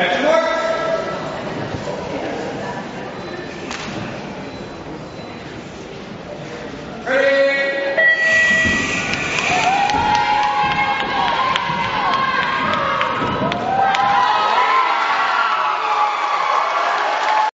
Excellent.